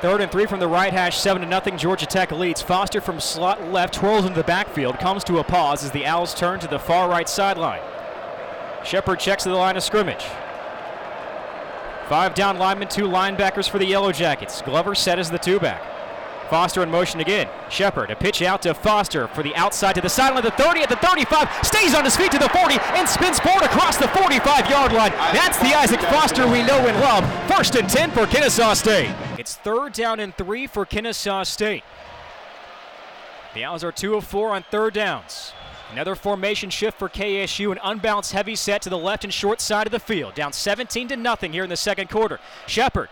Third and three from the right hash, seven to nothing. Georgia Tech leads. Foster from slot left twirls into the backfield, comes to a pause as the Owls turn to the far right sideline. Shepherd checks to the line of scrimmage. Five down linemen, two linebackers for the Yellow Jackets. Glover set as the two back. Foster in motion again. Shepherd, a pitch out to Foster for the outside to the sideline, the 30 at the 35, stays on his feet to the 40, and spins forward across the 45 yard line. That's the Isaac Foster we know and love. First and 10 for Kennesaw State. It's third down and three for Kennesaw State. The Owls are two of four on third downs. Another formation shift for KSU, an unbalanced heavy set to the left and short side of the field. Down 17 to nothing here in the second quarter. Shepherd,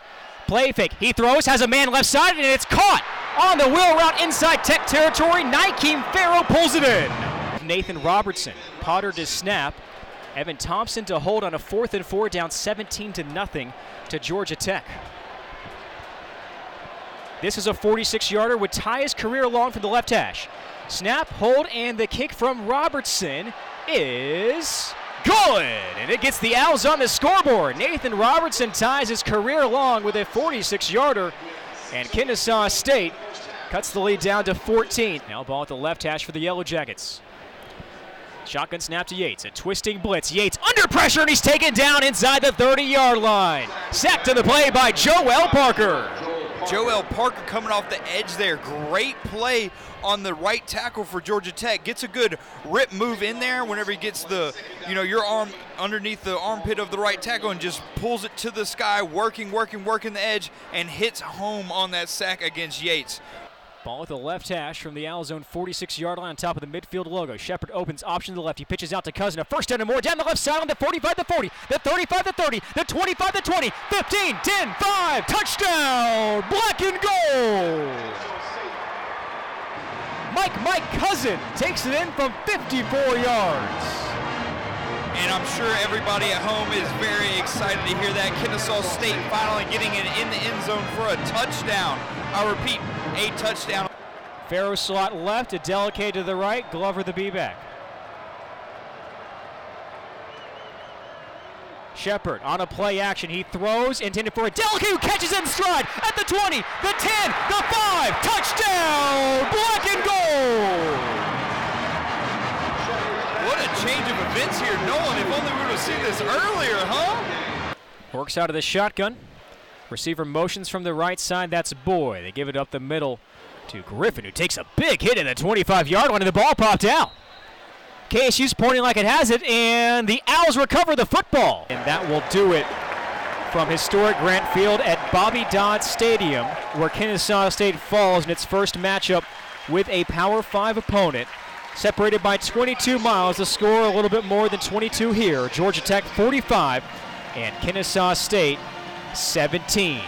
play fake. He throws, has a man left side, and it's caught on the wheel route inside Tech territory. Nikeem Farrow pulls it in. Nathan Robertson, Potter to snap. Evan Thompson to hold on a fourth and four, down 17 to nothing to Georgia Tech. This is a 46 yarder, would tie his career along from the left hash. Snap, hold, and the kick from Robertson is good. And it gets the Owls on the scoreboard. Nathan Robertson ties his career along with a 46 yarder. And Kennesaw State cuts the lead down to 14. Now ball at the left hash for the Yellow Jackets. Shotgun snap to Yates. A twisting blitz. Yates under pressure and he's taken down inside the 30 yard line. Sacked to the play by Joel Parker. Joel Parker coming off the edge there. Great play on the right tackle for Georgia Tech. Gets a good rip move in there whenever he gets the, you know, your arm underneath the armpit of the right tackle and just pulls it to the sky, working, working, working the edge, and hits home on that sack against Yates. Ball at the left hash from the Owl Zone 46 yard line on top of the midfield logo. Shepherd opens option to the left. He pitches out to Cousin. A first down and more down the left side on the 45 to 40, the 35 to 30, the 25 to 20, 15, 10, 5. Touchdown! Black and gold! Mike Mike Cousin takes it in from 54 yards. Sure everybody at home is very excited to hear that. Kennesaw State finally getting it in the end zone for a touchdown. I repeat, a touchdown. Farrow slot left, a delicate to the right, Glover the B-back. Shepherd on a play action. He throws, intended for a delicate who catches in stride at the 20, the 10, the 5. Here, Nolan. If only we would have seen this earlier, huh? Works out of the shotgun. Receiver motions from the right side. That's Boy. They give it up the middle to Griffin, who takes a big hit in the 25 yard line, and the ball popped out. KSU's pointing like it has it, and the Owls recover the football. And that will do it from historic Grant Field at Bobby Dodd Stadium, where Kennesaw State falls in its first matchup with a Power 5 opponent. Separated by 22 miles, the score a little bit more than 22 here. Georgia Tech 45 and Kennesaw State 17.